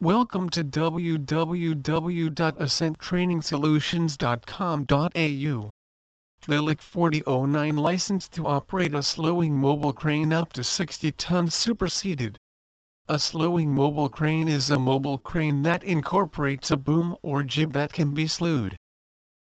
Welcome to www.ascenttrainingsolutions.com.au. The LIC 4009 license to operate a slewing mobile crane up to 60 tons superseded. A slewing mobile crane is a mobile crane that incorporates a boom or jib that can be slewed.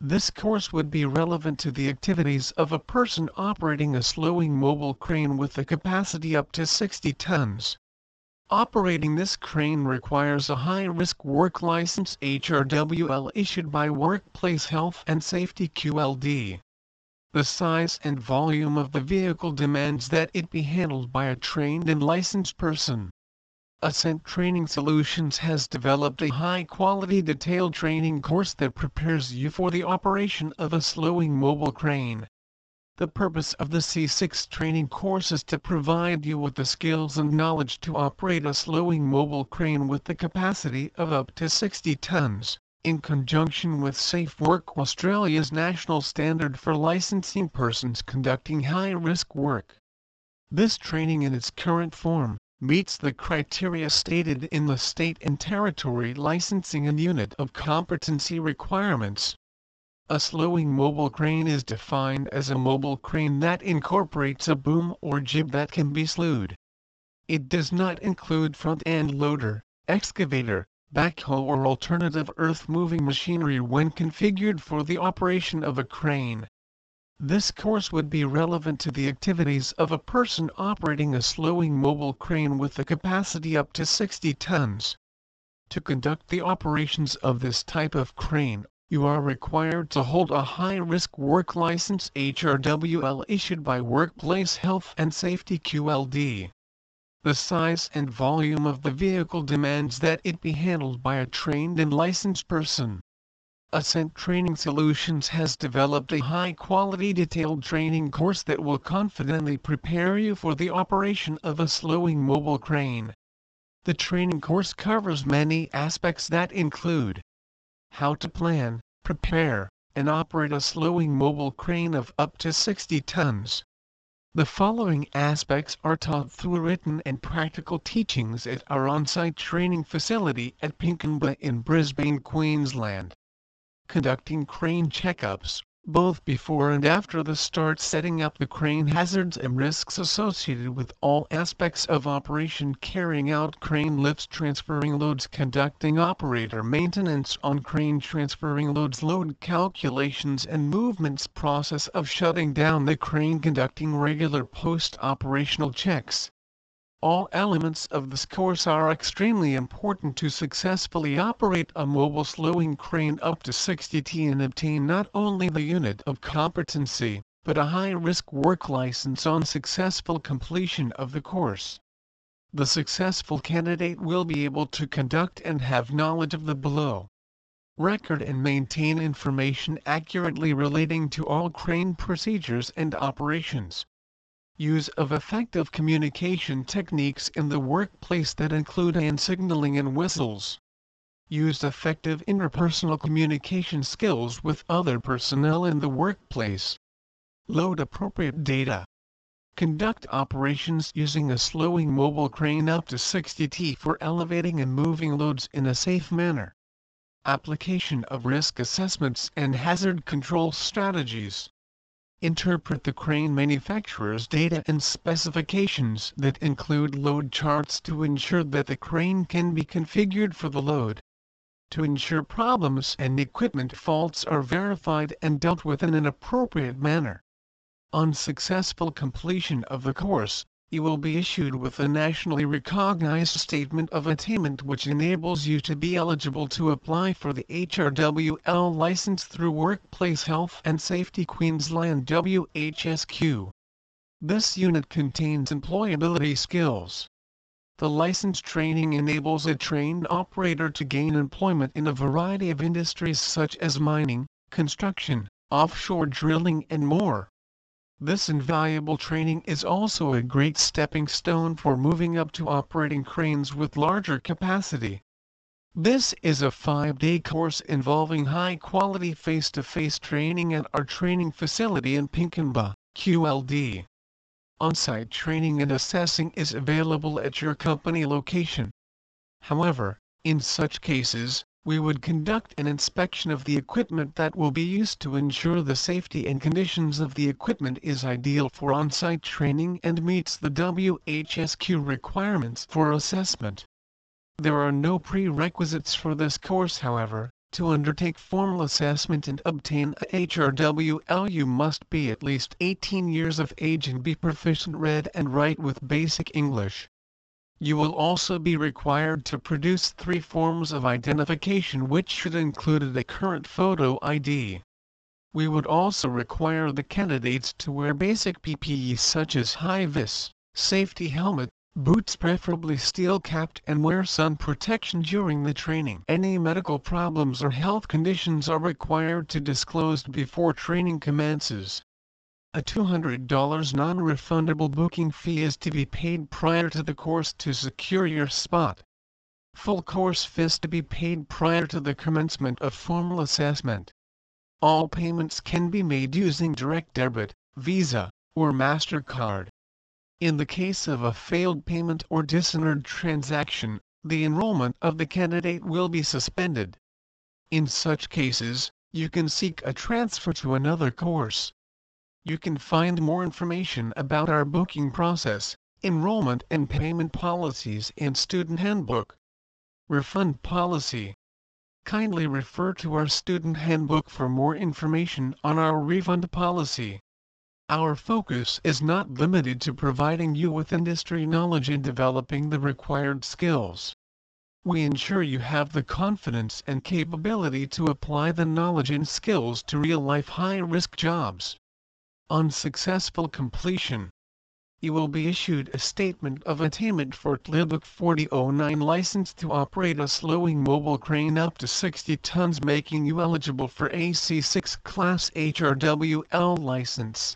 This course would be relevant to the activities of a person operating a slewing mobile crane with a capacity up to 60 tons. Operating this crane requires a high-risk work license HRWL issued by Workplace Health and Safety QLD. The size and volume of the vehicle demands that it be handled by a trained and licensed person. Ascent Training Solutions has developed a high-quality detailed training course that prepares you for the operation of a slewing mobile crane. The purpose of the C6 training course is to provide you with the skills and knowledge to operate a slewing mobile crane with the capacity of up to 60 tons, in conjunction with Safe Work Australia's national standard for licensing persons conducting high-risk work. This training in its current form meets the criteria stated in the state and territory licensing and unit of competency requirements. A slewing mobile crane is defined as a mobile crane that incorporates a boom or jib that can be slewed. It does not include front-end loader, excavator, backhoe or alternative earth-moving machinery when configured for the operation of a crane. This course would be relevant to the activities of a person operating a slewing mobile crane with a capacity up to 60 tons. To conduct the operations of this type of crane, you are required to hold a high-risk work license HRWL issued by Workplace Health and Safety QLD. The size and volume of the vehicle demands that it be handled by a trained and licensed person. Ascent Training Solutions has developed a high-quality detailed training course that will confidently prepare you for the operation of a slewing mobile crane. The training course covers many aspects that include how to plan, prepare, and operate a slewing mobile crane of up to 60 tons. The following aspects are taught through written and practical teachings at our on-site training facility at Pinkenba in Brisbane, Queensland. Conducting crane checkups, both before and after the start setting up the crane hazards and risks associated with all aspects of operation carrying out crane lifts transferring loads conducting operator maintenance on crane transferring loads load calculations and movements process of shutting down the crane conducting regular post-operational checks. All elements of this course are extremely important to successfully operate a mobile slewing crane up to 60 T and obtain not only the unit of competency, but a high-risk work license on successful completion of the course. The successful candidate will be able to conduct and have knowledge of the below. Record and maintain information accurately relating to all crane procedures and operations use of effective communication techniques in the workplace that include hand signaling and whistles. Use effective interpersonal communication skills with other personnel in the workplace. Load appropriate data. Conduct operations using a slewing mobile crane up to 60 T for elevating and moving loads in a safe manner. Application of risk assessments and hazard control strategies interpret the crane manufacturer's data and specifications that include load charts to ensure that the crane can be configured for the load. To ensure problems and equipment faults are verified and dealt with in an appropriate manner. On successful completion of the course, you will be issued with a nationally recognized statement of attainment which enables you to be eligible to apply for the HRWL license through Workplace Health and Safety Queensland WHSQ. This unit contains employability skills. The license training enables a trained operator to gain employment in a variety of industries such as mining, construction, offshore drilling and more. This invaluable training is also a great stepping stone for moving up to operating cranes with larger capacity. This is a five-day course involving high-quality face-to-face training at our training facility in Pinkenba, QLD. On-site training and assessing is available at your company location. However, In such cases, we would conduct an inspection of the equipment that will be used to ensure the safety and conditions of the equipment is ideal for on-site training and meets the WHSQ requirements for assessment. There are no prerequisites for this course however, to undertake formal assessment and obtain a HRWL you must be at least 18 years of age and be proficient read and write with basic English. You will also be required to produce three forms of identification which should include a current photo ID. We would also require the candidates to wear basic PPE such as high-vis, safety helmet, boots preferably steel-capped and wear sun protection during the training. Any medical problems or health conditions are required to disclose before training commences. A $200 non-refundable booking fee is to be paid prior to the course to secure your spot. Full course fees to be paid prior to the commencement of formal assessment. All payments can be made using direct debit, Visa, or MasterCard. In the case of a failed payment or dishonored transaction, the enrollment of the candidate will be suspended. In such cases, you can seek a transfer to another course. You can find more information about our booking process, enrollment and payment policies in Student Handbook. Refund Policy Kindly refer to our Student Handbook for more information on our refund policy. Our focus is not limited to providing you with industry knowledge and developing the required skills. We ensure you have the confidence and capability to apply the knowledge and skills to real-life high-risk jobs. On successful completion, you will be issued a statement of attainment for TLIBOK 4009 license to operate a slewing mobile crane up to 60 tons making you eligible for AC6 Class HRWL license.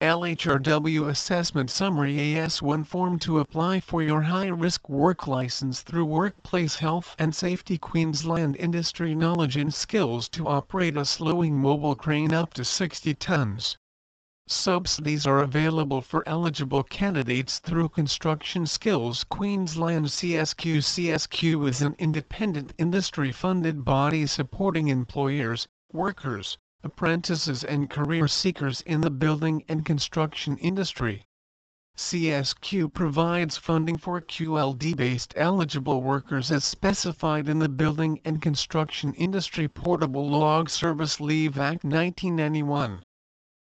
LHRW Assessment Summary AS1 form to apply for your high-risk work license through Workplace Health and Safety Queensland Industry Knowledge and Skills to operate a slewing mobile crane up to 60 tons. Subsidies are available for eligible candidates through Construction Skills Queensland CSQ CSQ is an independent industry-funded body supporting employers, workers, apprentices and career seekers in the building and construction industry. CSQ provides funding for QLD-based eligible workers as specified in the Building and Construction Industry Portable Long Service Leave Act 1991.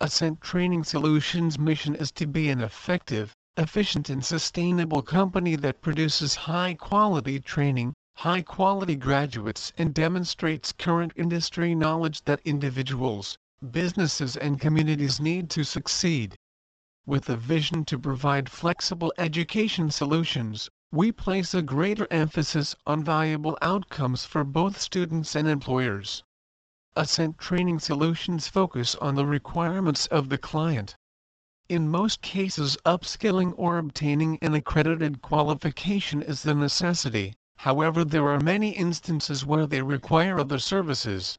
Ascent Training Solutions' mission is to be an effective, efficient and sustainable company that produces high-quality training, high-quality graduates and demonstrates current industry knowledge that individuals, businesses and communities need to succeed. With a vision to provide flexible education solutions, we place a greater emphasis on valuable outcomes for both students and employers. Ascent Training Solutions focus on the requirements of the client. In most cases upskilling or obtaining an accredited qualification is the necessity, however there are many instances where they require other services.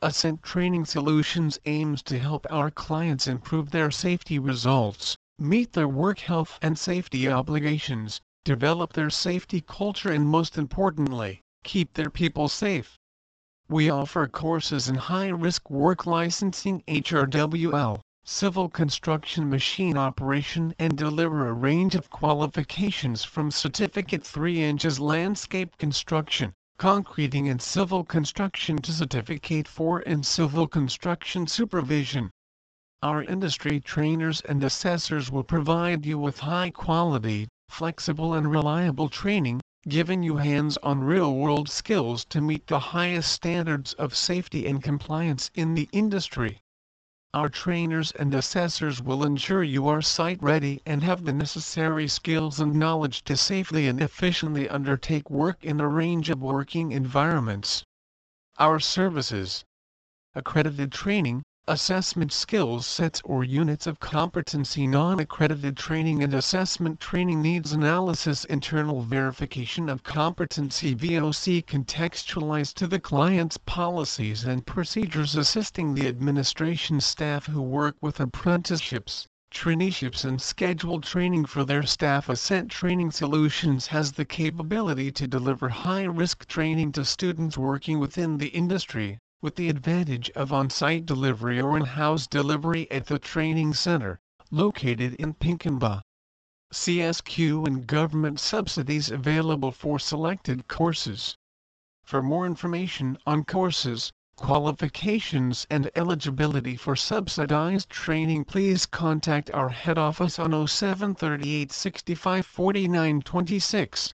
Ascent Training Solutions aims to help our clients improve their safety results, meet their work health and safety obligations, develop their safety culture and most importantly, keep their people safe. We offer courses in high-risk work licensing HRWL, civil construction machine operation and deliver a range of qualifications from Certificate 3 inches landscape construction, concreting and civil construction to Certificate 4 in civil construction supervision. Our industry trainers and assessors will provide you with high quality, flexible and reliable training, giving you hands-on real-world skills to meet the highest standards of safety and compliance in the industry. Our trainers and assessors will ensure you are site-ready and have the necessary skills and knowledge to safely and efficiently undertake work in a range of working environments. Our services Accredited training, assessment skills sets or units of competency non-accredited training and assessment training needs analysis internal verification of competency VOC contextualized to the client's policies and procedures assisting the administration staff who work with apprenticeships, traineeships and scheduled training for their staff. Ascent Training Solutions has the capability to deliver high-risk training to students working within the industry, with the advantage of on-site delivery or in-house delivery at the training center, located in Pinkenba. CSQ and government subsidies available for selected courses. For more information on courses, qualifications and eligibility for subsidized training please contact our head office on 0738 65 49 26.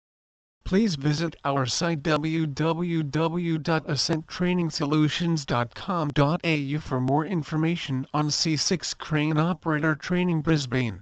Please visit our site www.ascenttrainingsolutions.com.au for more information on C6 Crane Operator Training Brisbane.